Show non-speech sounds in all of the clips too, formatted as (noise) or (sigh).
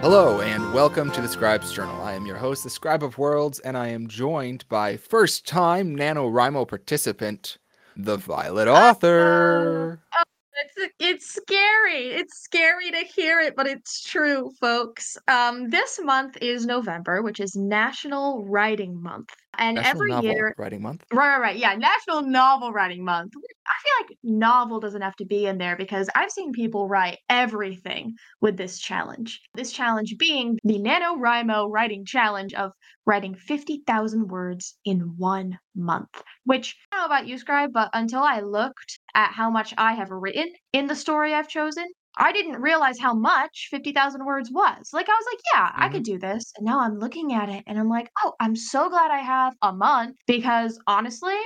Hello, and welcome to the Scribe's Journal. I am your host, the Scribe of Worlds, and I am joined by first time NaNoWriMo participant, the Violet Author. Oh, it's it's scary. It's scary to hear it, but it's true, folks. Um, this month is November, which is National Writing Month, and National every Novel year, Writing Month. right, right, right, yeah, National Novel Writing Month. I feel like novel doesn't have to be in there because I've seen people write everything with this challenge. This challenge being the NaNoWriMo writing challenge of writing 50,000 words in one month. Which I don't know about you, Scribe, but until I looked at how much I have written in the story I've chosen, I didn't realize how much 50,000 words was. Like, I was like, yeah, I Mhm. could do this. And now I'm looking at it and I'm like, oh, I'm so glad I have a month because honestly,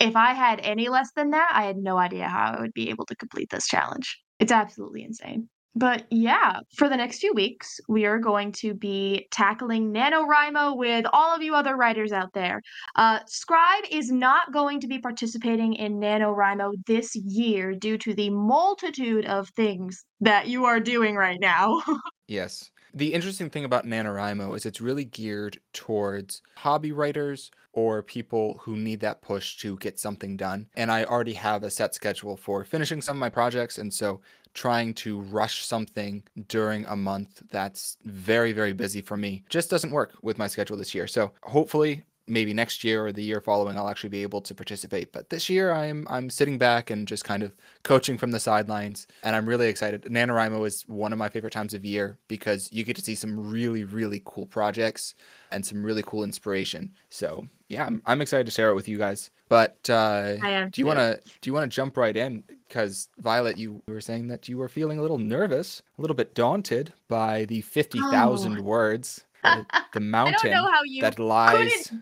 if I had any less than that, I had no idea how I would be able to complete this challenge. It's absolutely insane. But yeah, for the next few weeks, we are going to be tackling NaNoWriMo with all of you other writers out there. Uh, Scribe is not going to be participating in NaNoWriMo this year due to the multitude of things that you are doing right now. (laughs) Yes. The interesting thing about NaNoWriMo is it's really geared towards hobby writers or people who need that push to get something done. And I already have a set schedule for finishing some of my projects. And so trying to rush something during a month that's very, very busy for me just doesn't work with my schedule this year. So hopefully maybe next year or the year following I'll actually be able to participate. But this year I'm I'm sitting back and just kind of coaching from the sidelines and I'm really excited. NaNoWriMo is one of my favorite times of year because you get to see some really really cool projects and some really cool inspiration. So, yeah, I'm, I'm excited to share it with you guys. But uh I am do you want to do you want to jump right in cuz Violet you were saying that you were feeling a little nervous, a little bit daunted by the 50,000 Oh. words, the, the (laughs) I don't mountain know how you that lies.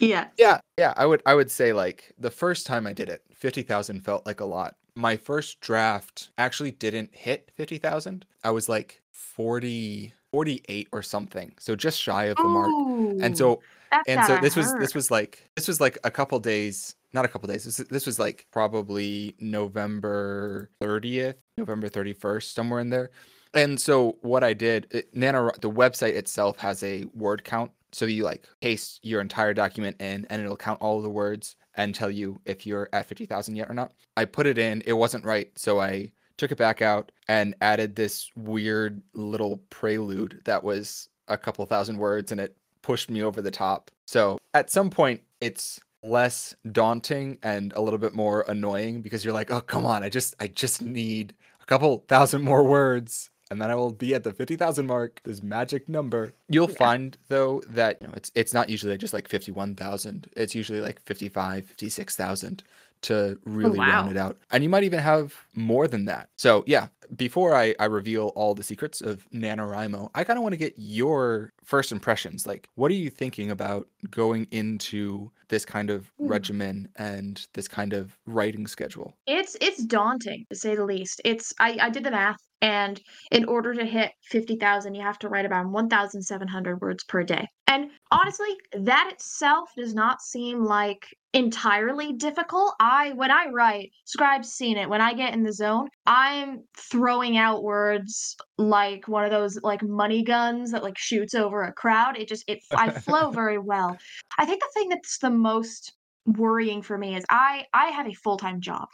Yeah. yeah, yeah, I would I would say like the first time I did it, 50,000 felt like a lot. My first draft actually didn't hit 50,000. I was like 40 48 or something. So just shy of the mark. And so and so gotta this was this was like this was like a couple days, not a couple days. This this was like probably November 30th, November 31st, somewhere in there. And so what I did, it, Nano the website itself has a word count. So you like paste your entire document in and it'll count all the words and tell you if you're at 50,000 yet or not. I put it in, it wasn't right, so I took it back out and added this weird little prelude that was a couple thousand words and it pushed me over the top. So at some point, it's less daunting and a little bit more annoying because you're like, oh come on, I just I just need a couple thousand more words and then I will be at the 50,000 mark, this magic number. You'll Yeah. find though that you know, it's it's not usually just like 51,000. It's usually like 55, 56,000 to really round wow. it out. And you might even have more than that. So, yeah, before I, I reveal all the secrets of NaNoWriMo, I kind of want to get your first impressions. Like, what are you thinking about going into this kind of Hmm. regimen and this kind of writing schedule? It's it's daunting to say the least. It's I I did the math and in order to hit 50,000 you have to write about 1,700 words per day. And honestly, that itself does not seem like entirely difficult. I when I write, Scribe's seen it. When I get in the zone, I'm throwing out words like one of those like money guns that like shoots over a crowd. It just it I flow (laughs) very well. I think the thing that's the most worrying for me is I I have a full-time job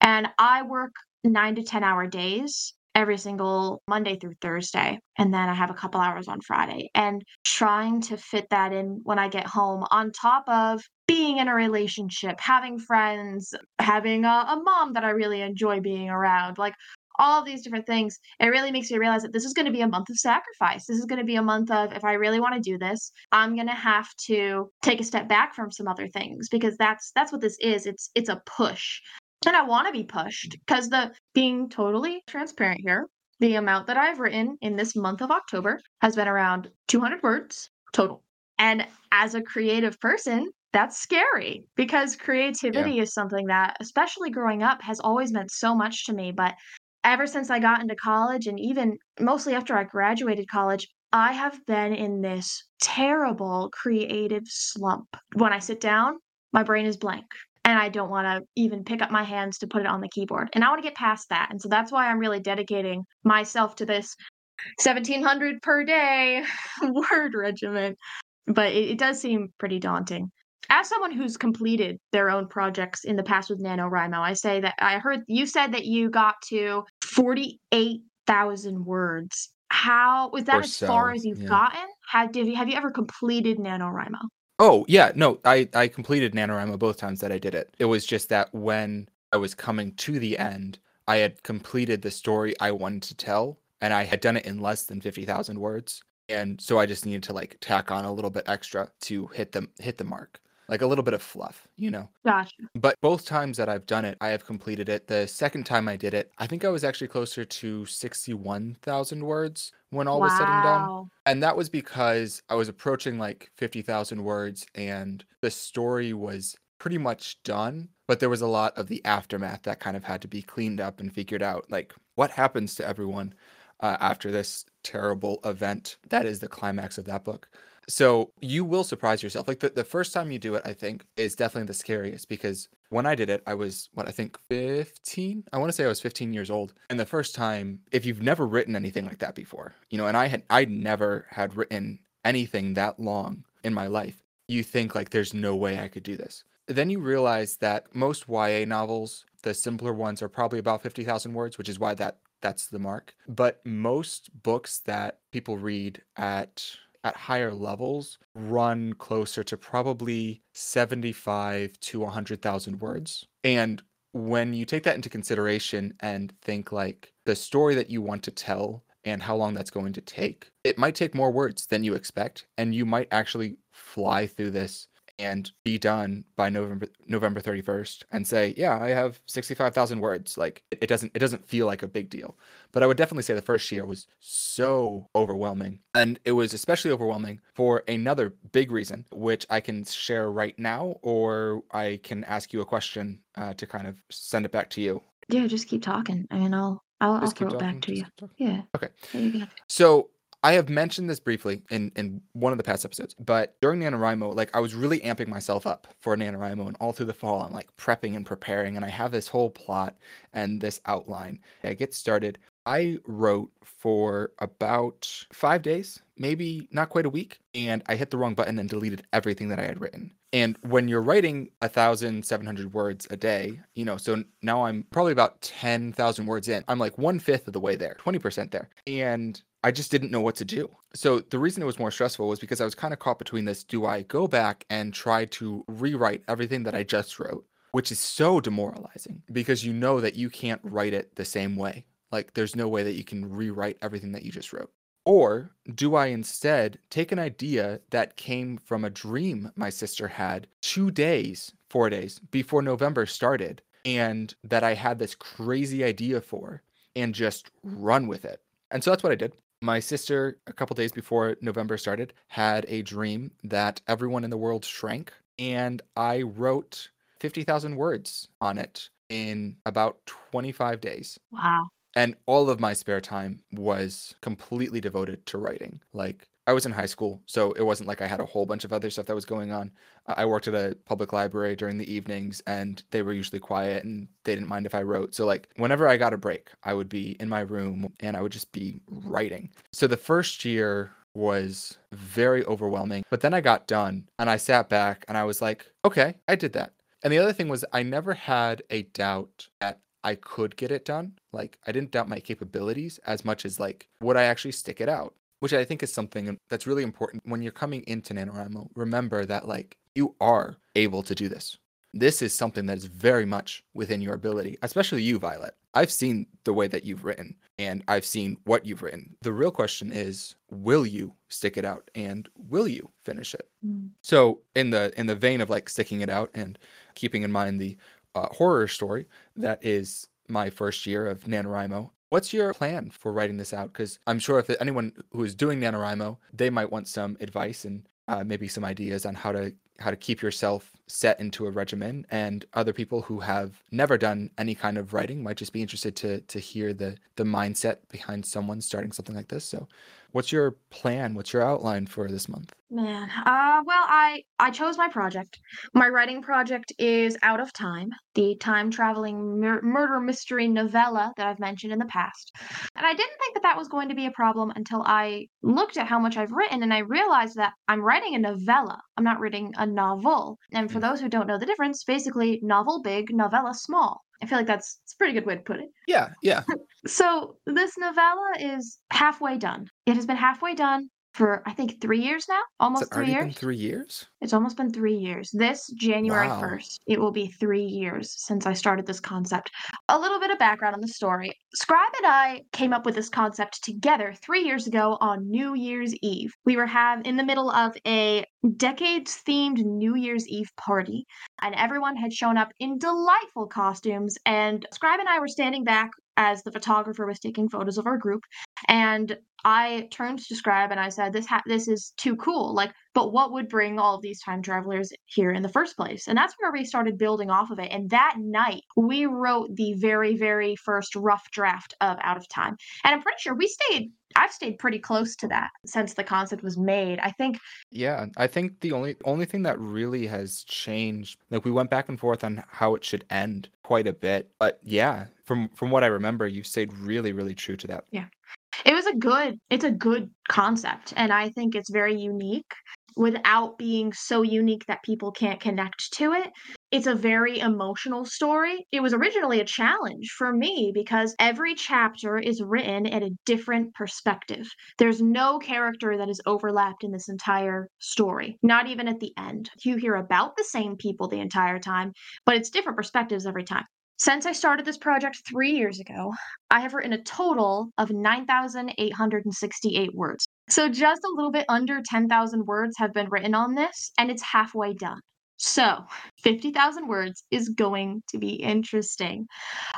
and I work 9 to 10 hour days every single Monday through Thursday and then I have a couple hours on Friday and trying to fit that in when I get home on top of being in a relationship, having friends, having a, a mom that I really enjoy being around, like all of these different things, it really makes me realize that this is going to be a month of sacrifice. This is going to be a month of if I really want to do this, I'm going to have to take a step back from some other things because that's that's what this is. It's it's a push. And I want to be pushed because the being totally transparent here, the amount that I've written in this month of October has been around 200 words total. And as a creative person, that's scary because Yeah. creativity is something that, especially growing up, has always meant so much to me. But ever since I got into college and even mostly after I graduated college, I have been in this terrible creative slump. When I sit down, my brain is blank and I don't want to even pick up my hands to put it on the keyboard. And I want to get past that. And so that's why I'm really dedicating myself to this 1700 per day (laughs) word regiment. But it, it does seem pretty daunting. As someone who's completed their own projects in the past with NaNoWriMo, I say that I heard you said that you got to 48,000 words. How was that Or as far as you've yeah. gotten? Have, have you have you ever completed NaNoWriMo? Oh yeah, no, I I completed NaNoWriMo both times that I did it. It was just that when I was coming to the end, I had completed the story I wanted to tell, and I had done it in less than fifty thousand words, and so I just needed to like tack on a little bit extra to hit the hit the mark, like a little bit of fluff, you know. Gotcha. But both times that I've done it, I have completed it. The second time I did it, I think I was actually closer to 61,000 words when all was said and done. Wow. And that was because I was approaching like 50,000 words and the story was pretty much done, but there was a lot of the aftermath that kind of had to be cleaned up and figured out. Like, what happens to everyone uh, after this terrible event that is the climax of that book? So you will surprise yourself. Like the, the first time you do it, I think, is definitely the scariest because when I did it, I was what I think 15. I want to say I was 15 years old. And the first time, if you've never written anything like that before, you know, and I had I never had written anything that long in my life, you think like there's no way I could do this. Then you realize that most YA novels, the simpler ones, are probably about 50,000 words, which is why that that's the mark. But most books that people read at at higher levels run closer to probably 75 to 100,000 words. And when you take that into consideration and think like the story that you want to tell and how long that's going to take, it might take more words than you expect. And you might actually fly through this and be done by November November 31st and say, yeah, I have 65,000 words. Like it doesn't it doesn't feel like a big deal. But I would definitely say the first year was so overwhelming. And it was especially overwhelming for another big reason, which I can share right now, or I can ask you a question uh, to kind of send it back to you. Yeah, just keep talking. I mean, I'll I'll, I'll throw it back to you. just keep talking. Yeah. Okay. There you go. So I have mentioned this briefly in, in one of the past episodes, but during NaNoWriMo, like I was really amping myself up for NaNoWriMo and all through the fall, I'm like prepping and preparing and I have this whole plot and this outline. I get started. I wrote for about five days, maybe not quite a week, and I hit the wrong button and deleted everything that I had written. And when you're writing a thousand seven hundred words a day, you know, so now I'm probably about ten thousand words in. I'm like one fifth of the way there, twenty percent there, and I just didn't know what to do. So the reason it was more stressful was because I was kind of caught between this: do I go back and try to rewrite everything that I just wrote, which is so demoralizing because you know that you can't write it the same way. Like there's no way that you can rewrite everything that you just wrote. Or do I instead take an idea that came from a dream my sister had two days, four days before November started, and that I had this crazy idea for, and just run with it? And so that's what I did. My sister, a couple days before November started, had a dream that everyone in the world shrank, and I wrote 50,000 words on it in about 25 days Wow. and all of my spare time was completely devoted to writing like i was in high school so it wasn't like i had a whole bunch of other stuff that was going on. I worked at a public library during the evenings and they were usually quiet and they didn't mind if i wrote. So like whenever i got a break i would be in my room and i would just be writing. So the first year was very overwhelming but then i got done and i sat back and i was like okay i did that. And the other thing was i never had a doubt that I could get it done. Like I didn't doubt my capabilities as much as like would I actually stick it out, which I think is something that's really important when you're coming into NaNoWriMo. Remember that like you are able to do this. This is something that is very much within your ability, especially you, Violet. I've seen the way that you've written and I've seen what you've written. The real question is, will you stick it out and will you finish it? Mm. So in the in the vein of like sticking it out and keeping in mind the uh, horror story that is my first year of NaNoWriMo. What's your plan for writing this out? Because I'm sure if anyone who is doing NaNoWriMo, they might want some advice and uh, maybe some ideas on how to how to keep yourself set into a regimen. And other people who have never done any kind of writing might just be interested to to hear the the mindset behind someone starting something like this. So, what's your plan? What's your outline for this month? Man, uh, well, I I chose my project. My writing project is Out of Time, the time traveling mur- murder mystery novella that I've mentioned in the past. And I didn't think that that was going to be a problem until I looked at how much I've written and I realized that I'm writing a novella. I'm not writing a novel. And for Mm. those who don't know the difference, basically novel big, novella small. I feel like that's, it's a pretty good way to put it. Yeah, yeah. (laughs) So this novella is halfway done. It has been halfway done for I think three years now, almost three years. three years? It's almost been three years. This January Wow. 1st, it will be three years since I started this concept. A little bit of background on the story. Scribe and I came up with this concept together three years ago on New Year's Eve. We were have in the middle of a decades themed New Year's Eve party, and everyone had shown up in delightful costumes. And Scribe and I were standing back as the photographer was taking photos of our group, and I turned to Scribe and I said, "This ha- this is too cool. Like, but what would bring all of these time travelers here in the first place?" And that's where we started building off of it. And that night, we wrote the very, very first rough draft of Out of Time. And I'm pretty sure we stayed. I've stayed pretty close to that since the concept was made. I think Yeah, I think the only only thing that really has changed, like we went back and forth on how it should end quite a bit, but yeah, from from what I remember, you stayed really, really true to that. It was a good it's a good concept and i think it's very unique without being so unique that people can't connect to it. It's a very emotional story. It was originally a challenge for me because every chapter is written at a different perspective. There's no character that is overlapped in this entire story not even at the end. You hear about the same people the entire time but it's different perspectives every time since I started this project three years ago, I have written a total of 9,868 words. So just a little bit under 10,000 words have been written on this, and it's halfway done. So 50,000 words is going to be interesting.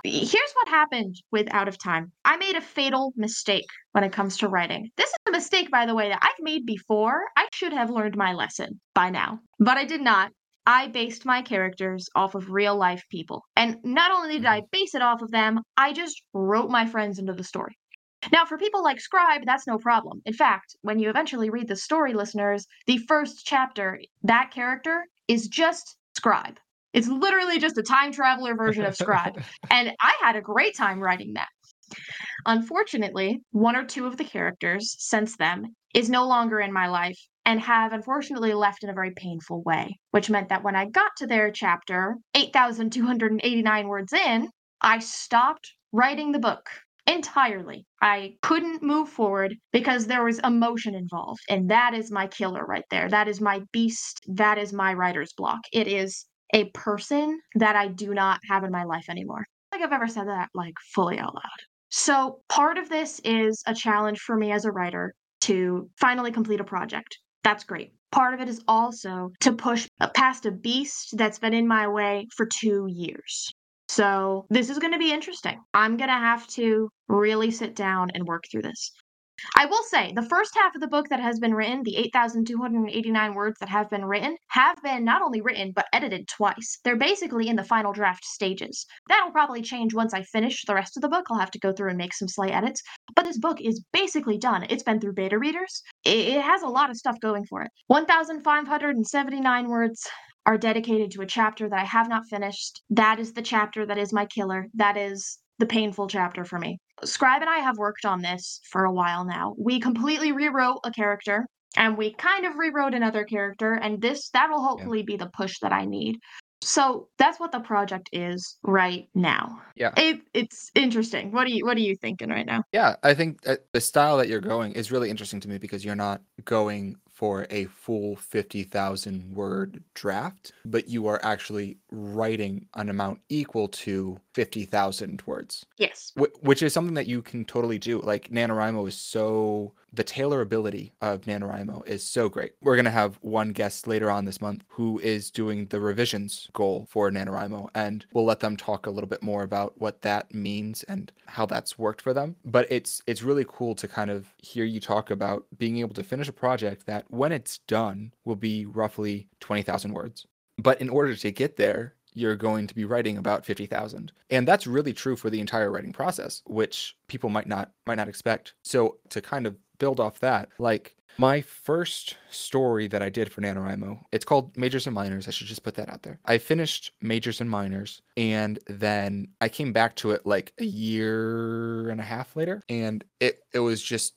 Here's what happened with Out of Time I made a fatal mistake when it comes to writing. This is a mistake, by the way, that I've made before. I should have learned my lesson by now, but I did not. I based my characters off of real life people. And not only did I mm-hmm. base it off of them, I just wrote my friends into the story. Now, for people like Scribe, that's no problem. In fact, when you eventually read the story, listeners, the first chapter, that character is just Scribe. It's literally just a time traveler version of Scribe. (laughs) And I had a great time writing that. Unfortunately, one or two of the characters since then is no longer in my life and have unfortunately left in a very painful way, which meant that when I got to their chapter, 8,289 words in, I stopped writing the book entirely. I couldn't move forward because there was emotion involved, and that is my killer right there. That is my beast. That is my writer's block. It is a person that I do not have in my life anymore. Like I've ever said that like fully out loud. So, part of this is a challenge for me as a writer to finally complete a project. That's great. Part of it is also to push past a beast that's been in my way for two years. So, this is going to be interesting. I'm going to have to really sit down and work through this. I will say, the first half of the book that has been written, the 8,289 words that have been written, have been not only written, but edited twice. They're basically in the final draft stages. That'll probably change once I finish the rest of the book. I'll have to go through and make some slight edits. But this book is basically done. It's been through beta readers. It, has a lot of stuff going for it. 1,579 words are dedicated to a chapter that I have not finished. That is the chapter that is my killer. That is the painful chapter for me. Scribe and I have worked on this for a while now. We completely rewrote a character and we kind of rewrote another character and this that'll hopefully be the push that I need. So that's what the project is right now. Yeah. It, it's interesting. What are you what are you thinking right now? Yeah, I think that the style that you're going is really interesting to me because you're not going for a full 50,000 word draft, but you are actually writing an amount equal to 50,000 words, Yes. which is something that you can totally do. Like NaNoWriMo is so, the tailorability of NaNoWriMo is so great. We're going to have one guest later on this month who is doing the revisions goal for NaNoWriMo, and we'll let them talk a little bit more about what that means and how that's worked for them. But it's it's really cool to kind of hear you talk about being able to finish a project that when it's done will be roughly 20,000 words. But in order to get there, you're going to be writing about 50,000. And that's really true for the entire writing process, which people might not might not expect. So to kind of build off that. Like my first story that I did for NaNoWriMo, it's called Majors and Minors. I should just put that out there. I finished Majors and Minors and then I came back to it like a year and a half later and it it was just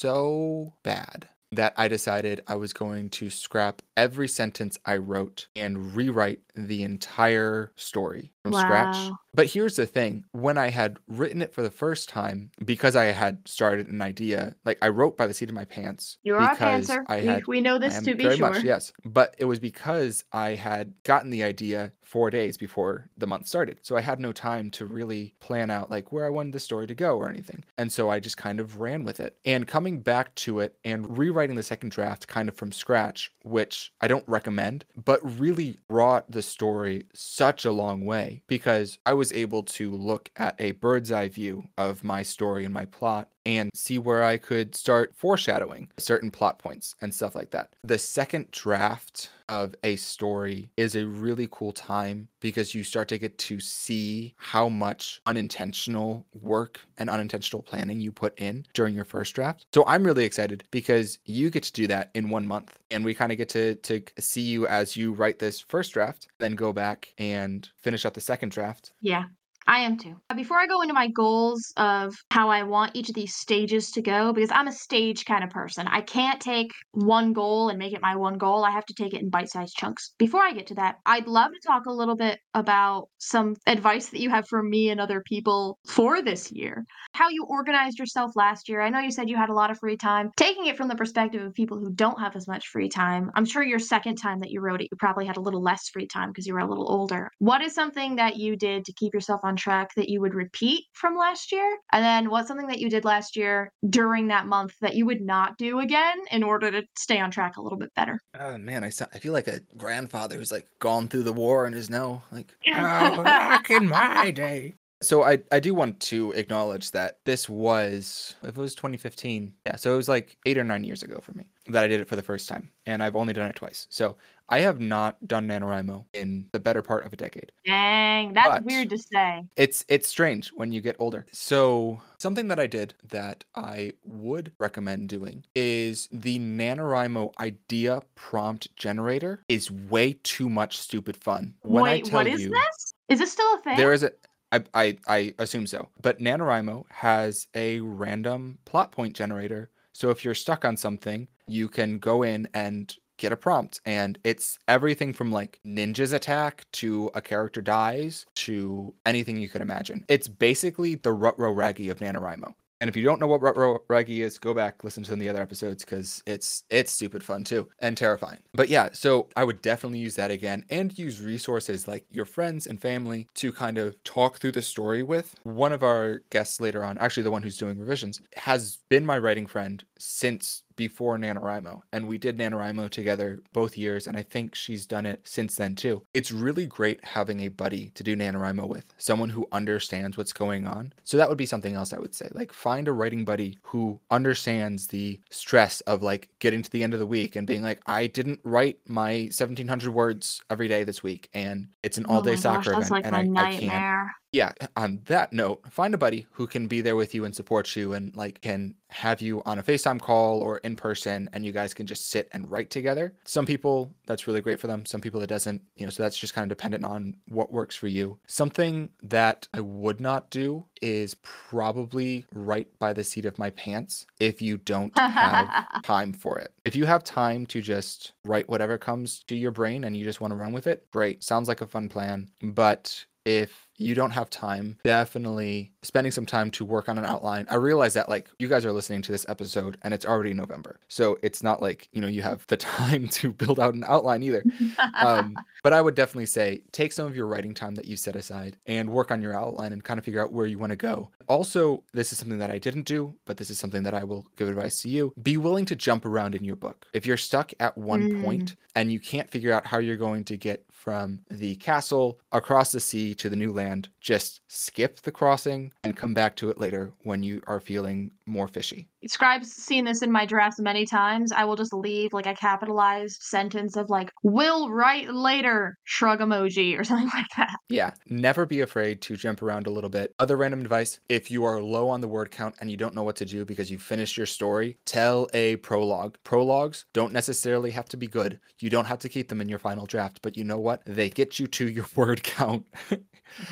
so bad that I decided I was going to scrap every sentence I wrote and rewrite the entire story from scratch. But here's the thing when I had written it for the first time, because I had started an idea, like I wrote by the seat of my pants. You are a pantser. I We- had we know this to be very sure. much, yes. But it was because I had gotten the idea four days before the month started. So I had no time to really plan out like where I wanted the story to go or anything. And so I just kind of ran with it. And coming back to it and rewriting the second draft kind of from scratch, which I don't recommend, but really brought the story such a long way because I was able to look at a bird's eye view of my story and my plot and see where I could start foreshadowing certain plot points and stuff like that. The second draft of a story is a really cool time because you start to get to see how much unintentional work and unintentional planning you put in during your first draft. So I'm really excited because you get to do that in one month and we kind of get to to see you as you write this first draft, then go back and finish up the second draft Yeah, I am too. Before I go into my goals of how I want each of these stages to go, because I'm a stage kind of person, I can't take one goal and make it my one goal. I have to take it in bite sized chunks. Before I get to that, I'd love to talk a little bit about some advice that you have for me and other people for this year. How you organized yourself last year. I know you said you had a lot of free time. Taking it from the perspective of people who don't have as much free time, I'm sure your second time that you wrote it, you probably had a little less free time because you were a little older. What is something that you did to keep yourself on track that you would repeat from last year? And then what's something that you did last year during that month that you would not do again in order to stay on track a little bit better? Oh man, I sound, I feel like a grandfather who's like gone through the war and is now like (laughs) "Oh, back in my day. So I I do want to acknowledge that this was if it was 2015, yeah. So it was like eight or nine years ago for me that I did it for the first time, and I've only done it twice. So I have not done NaNoWriMo in the better part of a decade. Dang, that's But- weird to say. It's it's strange when you get older. So something that I did that I would recommend doing is the NaNoWriMo idea prompt generator is way too much stupid fun. When I Wait, tell what is you this? Is this still a thing? there is a I, I, I assume so. But NaNoWriMo has a random plot point generator. So if you're stuck on something, you can go in and get a prompt. And it's everything from like ninjas attack to a character dies to anything you could imagine. It's basically the Rutro Raggy of NaNoWriMo. And if you don't know what Rutro Raggy is, go back listen to the other episodes because it's it's stupid fun too and terrifying. But yeah, so I would definitely use that again and use resources like your friends and family to kind of talk through the story with. One of our guests later on, actually the one who's doing revisions, has been my writing friend since before NaNoWriMo. And we did NaNoWriMo together both years, and I think she's done it since then too. It's really great having a buddy to do NaNoWriMo with, someone who understands what's going on. So that would be something else I would say. Like find a writing buddy who understands the stress of like getting to the end of the week and being like, I didn't write my 1700 words every day this week, and it's an Oh all day gosh, soccer that's event, like and I, I can't yeah on that note find a buddy who can be there with you and support you and like can have you on a facetime call or in person and you guys can just sit and write together some people that's really great for them some people it doesn't you know so that's just kind of dependent on what works for you something that i would not do is probably write by the seat of my pants if you don't have (laughs) time for it. If you have time to just write whatever comes to your brain and you just want to run with it, great. Sounds like a fun plan. But if you don't have time, definitely spending some time to work on an outline. I realize that like you guys are listening to this episode and it's already November. So it's not like, you know, you have the (laughs) time to build out an outline either. Um, (laughs) but I would definitely say take some of your writing time that you set aside and work on your outline and kind of figure out where you want to go. Also, this is something that I didn't do, but this is something that I will give advice to you. Be willing to jump around in your book. If you're stuck at one Mm. point and you can't figure out how you're going to get from the castle across the sea to the new land, just skip the crossing and come back to it later when you are feeling more fishy. Scribe's seen this in my drafts many times. I will just leave like a capitalized sentence of like, will write later, shrug emoji, or (laughs) something like that. Yeah, never be afraid to jump around a little bit. Other random advice if you are low on the word count and you don't know what to do because you finished your story, tell a prologue. Prologues don't necessarily have to be good. You don't have to keep them in your final draft, but you know what? They get you to your (laughs) word count. Oh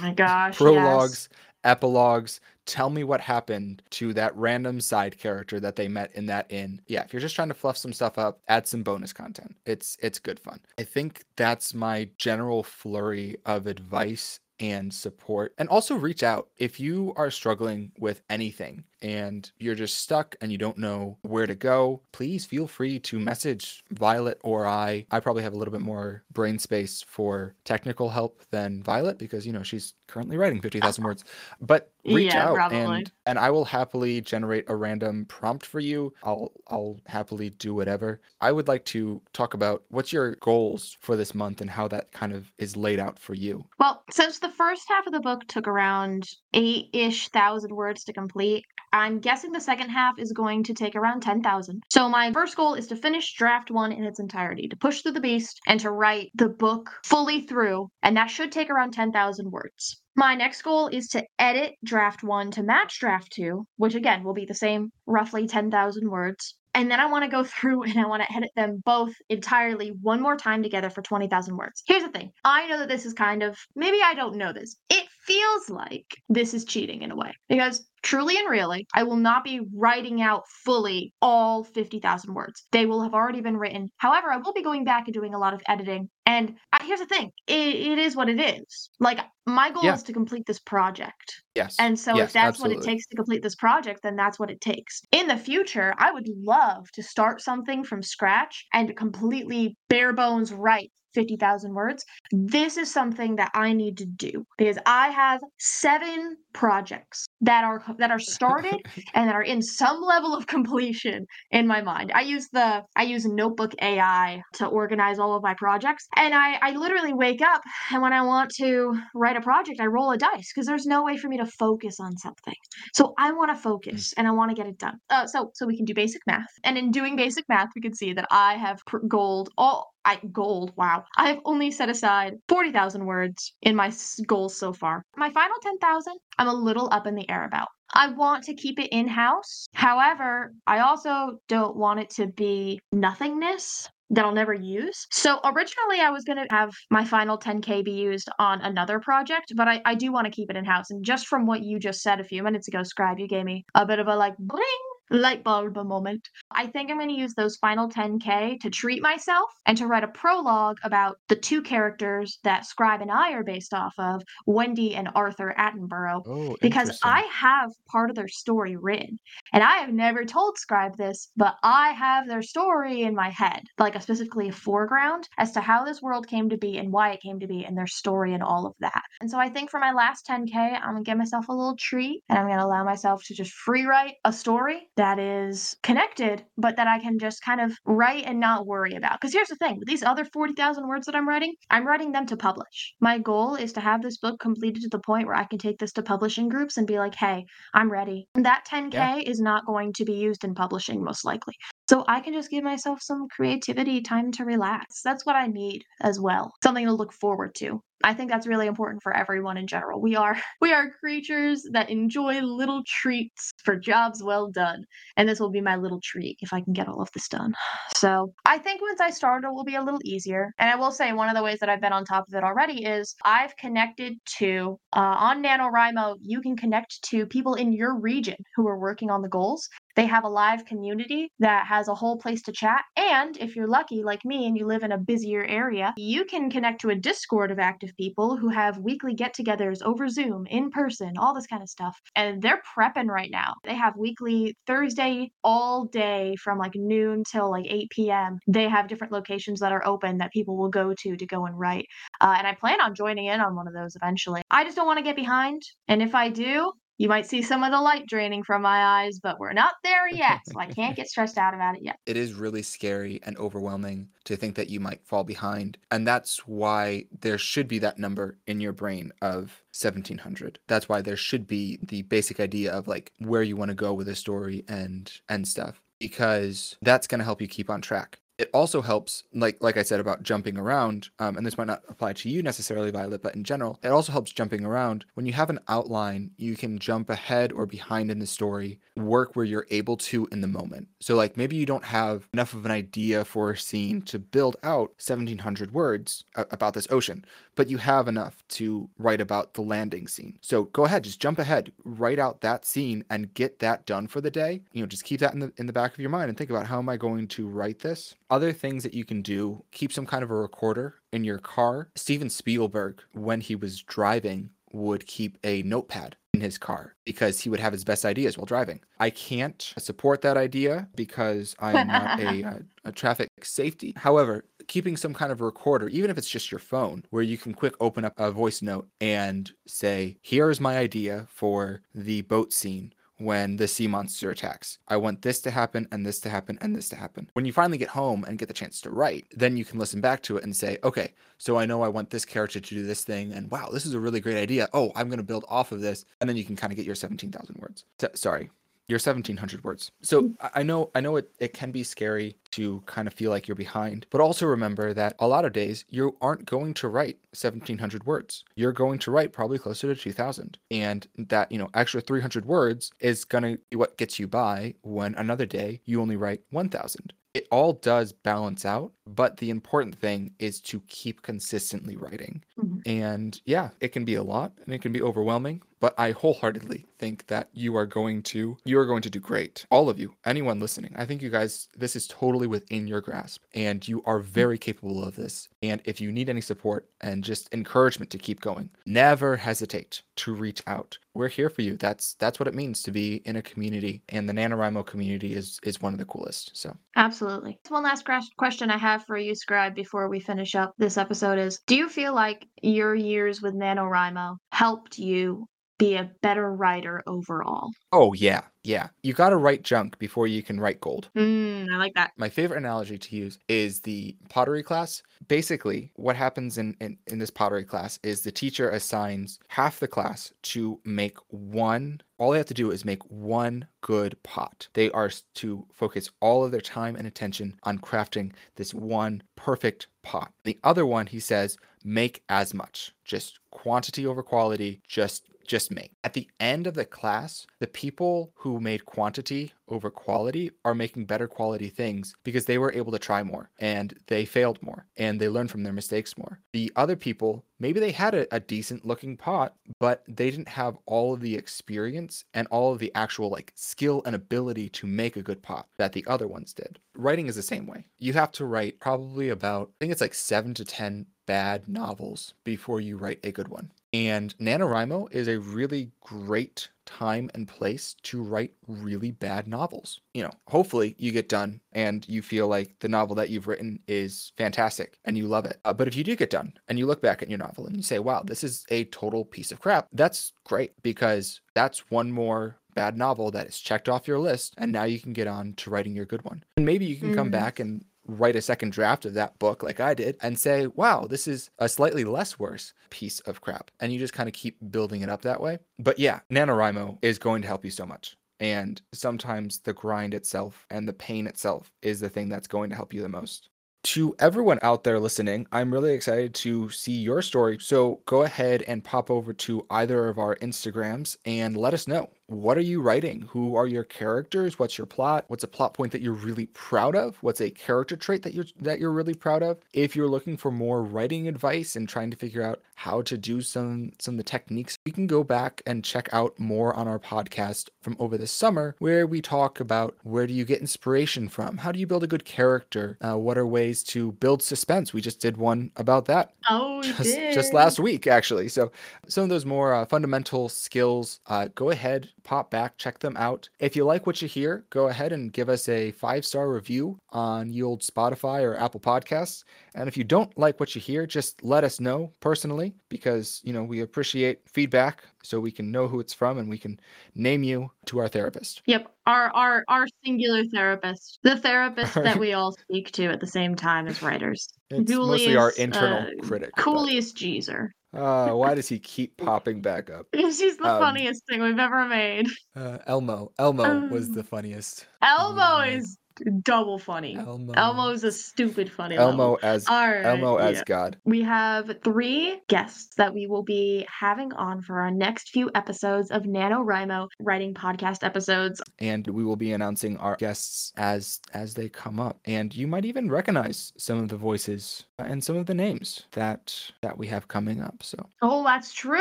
my gosh. Prologues, yes. epilogues, tell me what happened to that random side character that they met in that inn. Yeah, if you're just trying to fluff some stuff up, add some bonus content. It's it's good fun. I think that's my general flurry of advice and support. And also reach out if you are struggling with anything and you're just stuck and you don't know where to go, please feel free to message Violet or I. I probably have a little bit more brain space for technical help than Violet because you know she's currently writing 50,000 words. But (laughs) reach Yeah, out probably. and and I will happily generate a random prompt for you. I'll I'll happily do whatever. I would like to talk about what's your goals for this month and how that kind of is laid out for you. Well, since the first half of the book took around eight ish thousand words to complete, I'm guessing the second half is going to take around 10,000. So, my first goal is to finish draft one in its entirety, to push through the beast and to write the book fully through, and that should take around 10,000 words. My next goal is to edit draft one to match draft two, which again will be the same roughly 10,000 words. And then I want to go (laughs) through and I want to edit them both entirely one more time together for 20,000 words. Here's the thing I know that this is kind of, maybe I don't know this. It feels like this is cheating in a way because truly and really, I will not be writing out fully all 50,000 words. They will have already been written. However, I will be going back and doing a lot of editing. And I, here's the thing it, it is what it is. Like, my goal Yeah. is to complete this project. Yes. And so yes, if that's what it takes to complete this project, then that's what it takes. In the future, I would love to start something from scratch and completely bare bones write 50,000 words. This is something that I need to do because I have 7 projects that are that are (laughs) started and that are in some level of completion in my mind. I use the I use Notebook AI to organize all of my projects and I I literally wake up and when I want to write a project I roll a dice because there's no way for me to focus on something. So I want to focus and I want to get it done. Uh, so so we can do basic math. And in doing basic math we can see that I have gold all I gold. Wow. I've only set aside 40,000 words in my goals so far. My final 10,000 I'm a little up in the air about. I want to keep it in house. However, I also don't want it to be nothingness that I'll never use. So originally I was going to have my final 10k be used on another project, but I, I do want to keep it in house. And just from what you just said a few minutes ago, Scribe, you gave me a bit of a like bling light bulb moment. I think I'm going to use those final 10k to treat myself and to write a prologue about the two characters that Scribe and I are based off of, Wendy and Arthur Attenborough Oh, because. I have part of their story written. And I have never told Scribe this, but I have their story in my head, like a, specifically a foreground as to how this world came to be and why it came to be and their story and all of that. And so I think for my last 10K, I'm gonna give myself a little treat and I'm gonna allow myself to just free write a story that is connected, but that I can just kind of write and not worry about. Because here's the thing with these other 40,000 words that I'm writing, I'm writing them to publish. My goal is to have this book completed to the point where I can take this to publishing groups and be like, hey, I'm ready. That 10K Yeah. is not going to be used in publishing, most likely. So I can just give myself some creativity, time to relax. That's what I need as well. Something to look forward to. I think that's really important for everyone in general. We are (laughs) we are creatures that enjoy little treats for jobs well done. And this will be my little treat if I can get all of this done. (sighs) So I think once I start, it will be a little easier. And I will say one of the ways that I've been on top of it already is I've connected to uh, on NaNoWriMo, you can connect to people in your region who are working on the goals. They have a live community that has a whole place to chat. And if you're lucky, like me, and you live in a busier area, you can connect to a Discord of active people who have weekly get togethers over Zoom, in person, all this kind of stuff. And they're prepping right now. They have weekly Thursday all day from like noon till like 8 p.m. They have different locations that are open that people will go to to go and write. Uh, and I plan on joining in on one of those eventually. I just don't want to get behind. And if I do, You might see some of the light draining from my eyes, but we're not there yet, so I can't get stressed out about it yet. It is really scary and overwhelming to think that you might fall behind. And that's why there should be that number in your brain of 1700. That's why there should be the basic idea of like where you want to go with a story and and stuff because that's going to help you keep on track it also helps like like i said about jumping around um, and this might not apply to you necessarily violet but in general it also helps jumping around. When you have an outline you can jump ahead or behind in the story work where you're able to in the moment. So like maybe you don't have enough of an idea for a scene to build out 1700 words about this ocean but you have enough to write about the landing scene. So go ahead just jump ahead write out that scene and get that done for the day. You know just keep that in the in the back of your mind and think about how am i going to write this other things that you can do keep some kind of a recorder in your car. Steven Spielberg, when he was driving, would keep a notepad in his car because he would have his best ideas while driving. I can't support that idea because I am (laughs) not a, a, a, traffic safety. However, keeping some kind of a recorder, even if it's just your phone, where you can quick open up a voice note and say, Here's my idea for the boat scene when the sea monster attacks. I want this to happen and this to happen and this to happen. When you finally get home and get the chance to write, then you can listen back to it and say, okay, so I know I want this character to do this thing. And wow, this is a really great idea. Oh, I'm going to build off of this. And then you can kind of get your 17,000 words. sorry, your 1700 words. So mm. I know I know it, it can be scary to kind of feel like you're behind, but also remember that a lot of days you aren't going to write 1700 words. You're going to write probably closer to 2000. And that, you know, extra 300 words is going to be what gets you by when another day you only write 1000 it all does balance out, but the important thing is to keep consistently writing. Mm-hmm. And yeah, it can be a lot and it can be overwhelming, but I wholeheartedly think that you are going to you are going to do great. All of you, anyone listening. I think you guys this is totally within your grasp and you are very capable of this. And if you need any support and just encouragement to keep going, never hesitate to reach out. We're here for you. That's that's what it means to be in a community and the NaNoWriMo community is is one of the coolest. So Absolutely. One last question I have for you, Scribe, before we finish up this episode is do you feel like your years with NaNoWriMo helped you be a better writer overall. Oh, yeah. Yeah. You got to write junk before you can write gold. Mm, I like that. My favorite analogy to use is the pottery class. Basically, what happens in, in, in this pottery class is the teacher assigns half the class to make one all they have to do is make one good pot. They are to focus all of their time and attention on crafting this one perfect pot. The other one, he says, make as much, just quantity over quality, just just me. At the end of the class, the people who made quantity over quality are making better quality things because they were able to try more and they failed more and they learned from their mistakes more. The other people, maybe they had a, a decent looking pot, but they didn't have all of the experience and all of the actual like skill and ability to make a good pot that the other ones did. Writing is the same way. You have to write probably about, I think it's like seven to 10 bad novels before you write a good one. And NaNoWriMo is a really great time and place to write really bad novels. You know, hopefully you get done and you feel like the novel that you've written is fantastic and you love it. Uh, but if you do get done and you look back at your novel and you say, wow, this is a total piece of crap, that's great because that's one more bad novel that is checked off your list and now you can get on to writing your good one. And maybe you can mm. come back and write a second draft of that book like I did and say, wow, this is a slightly less worse piece of crap. And you just kind of keep building it up that way. But yeah, NaNoWriMo is going to help you so much. And sometimes the grind itself and the pain itself is the thing that's going to help you the most. To everyone out there listening, I'm really excited to see your story. So go ahead and pop over to either of our Instagrams and let us know what are you writing? Who are your characters? What's your plot? What's a plot point that you're really proud of? What's a character trait that you're that you're really proud of? If you're looking for more writing advice and trying to figure out how to do some some of the techniques, you can go back and check out more on our podcast from over the summer where we talk about where do you get inspiration from? How do you build a good character? Uh, what are ways to build suspense? We just did one about that. Oh, just, did. just last week actually. So some of those more uh, fundamental skills, uh, go ahead pop back, check them out. If you like what you hear, go ahead and give us a five star review on you old Spotify or Apple Podcasts. And if you don't like what you hear, just let us know personally because, you know, we appreciate feedback so we can know who it's from and we can name you to our therapist. Yep, our our our singular therapist, the therapist (laughs) that we all speak to at the same time as writers. It's mostly our internal uh, critic. Cooliest Jeezer. Uh, why does he keep popping back up? (laughs) She's the um, funniest thing we've ever made. Uh, Elmo. Elmo was the funniest. Elmo is double funny. Elmo. Elmo's a stupid funny. Elmo level. as right, Elmo as. God. We have three guests that we will be having on for our next few episodes of NaNoWriMo writing podcast episodes. And we will be announcing our guests as as they come up. And you might even recognize some of the voices and some of the names that that we have coming up. So Oh, that's true.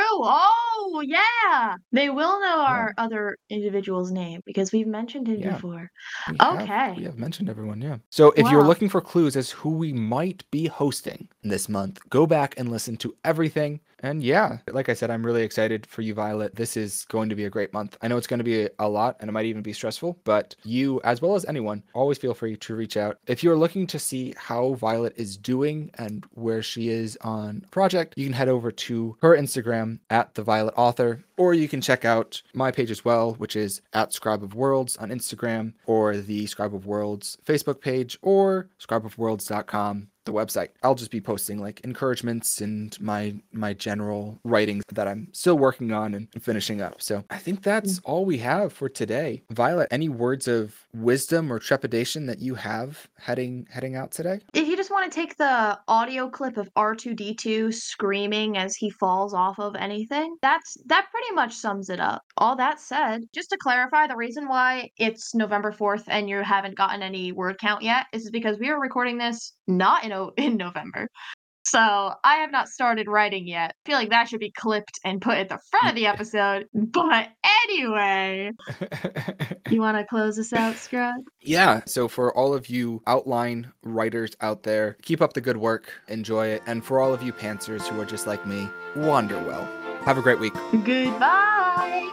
Oh yeah. They will know our yeah. other individual's name because we've mentioned him yeah. before. We okay. Have, we have mentioned everyone, yeah. So if wow. you're looking for clues as who we might be hosting this month, go back and listen to everything and yeah, like I said, I'm really excited for you, Violet. This is going to be a great month. I know it's going to be a lot and it might even be stressful, but you, as well as anyone, always feel free to reach out. If you're looking to see how Violet is doing and where she is on project, you can head over to her Instagram at the Violet Author, or you can check out my page as well, which is at Scribe of Worlds on Instagram, or the Scribe of Worlds Facebook page, or scribeofworlds.com the website. I'll just be posting like encouragements and my my general writings that I'm still working on and finishing up. So I think that's mm. all we have for today. Violet, any words of wisdom or trepidation that you have heading heading out today? If you just want to take the audio clip of R2D2 screaming as he falls off of anything, that's that pretty much sums it up. All that said, just to clarify, the reason why it's November 4th and you haven't gotten any word count yet is because we are recording this not in (laughs) in November. So I have not started writing yet. I feel like that should be clipped and put at the front of the episode. But anyway, (laughs) you want to close us out, Scrub? Yeah. So for all of you outline writers out there, keep up the good work, enjoy it, and for all of you pantsers who are just like me, wander well. Have a great week. Goodbye.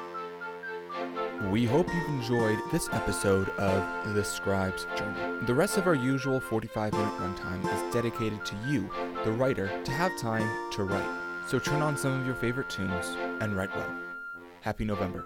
We hope you've enjoyed this episode of The Scribe's Journey. The rest of our usual 45 minute runtime is dedicated to you, the writer, to have time to write. So turn on some of your favorite tunes and write well. Happy November.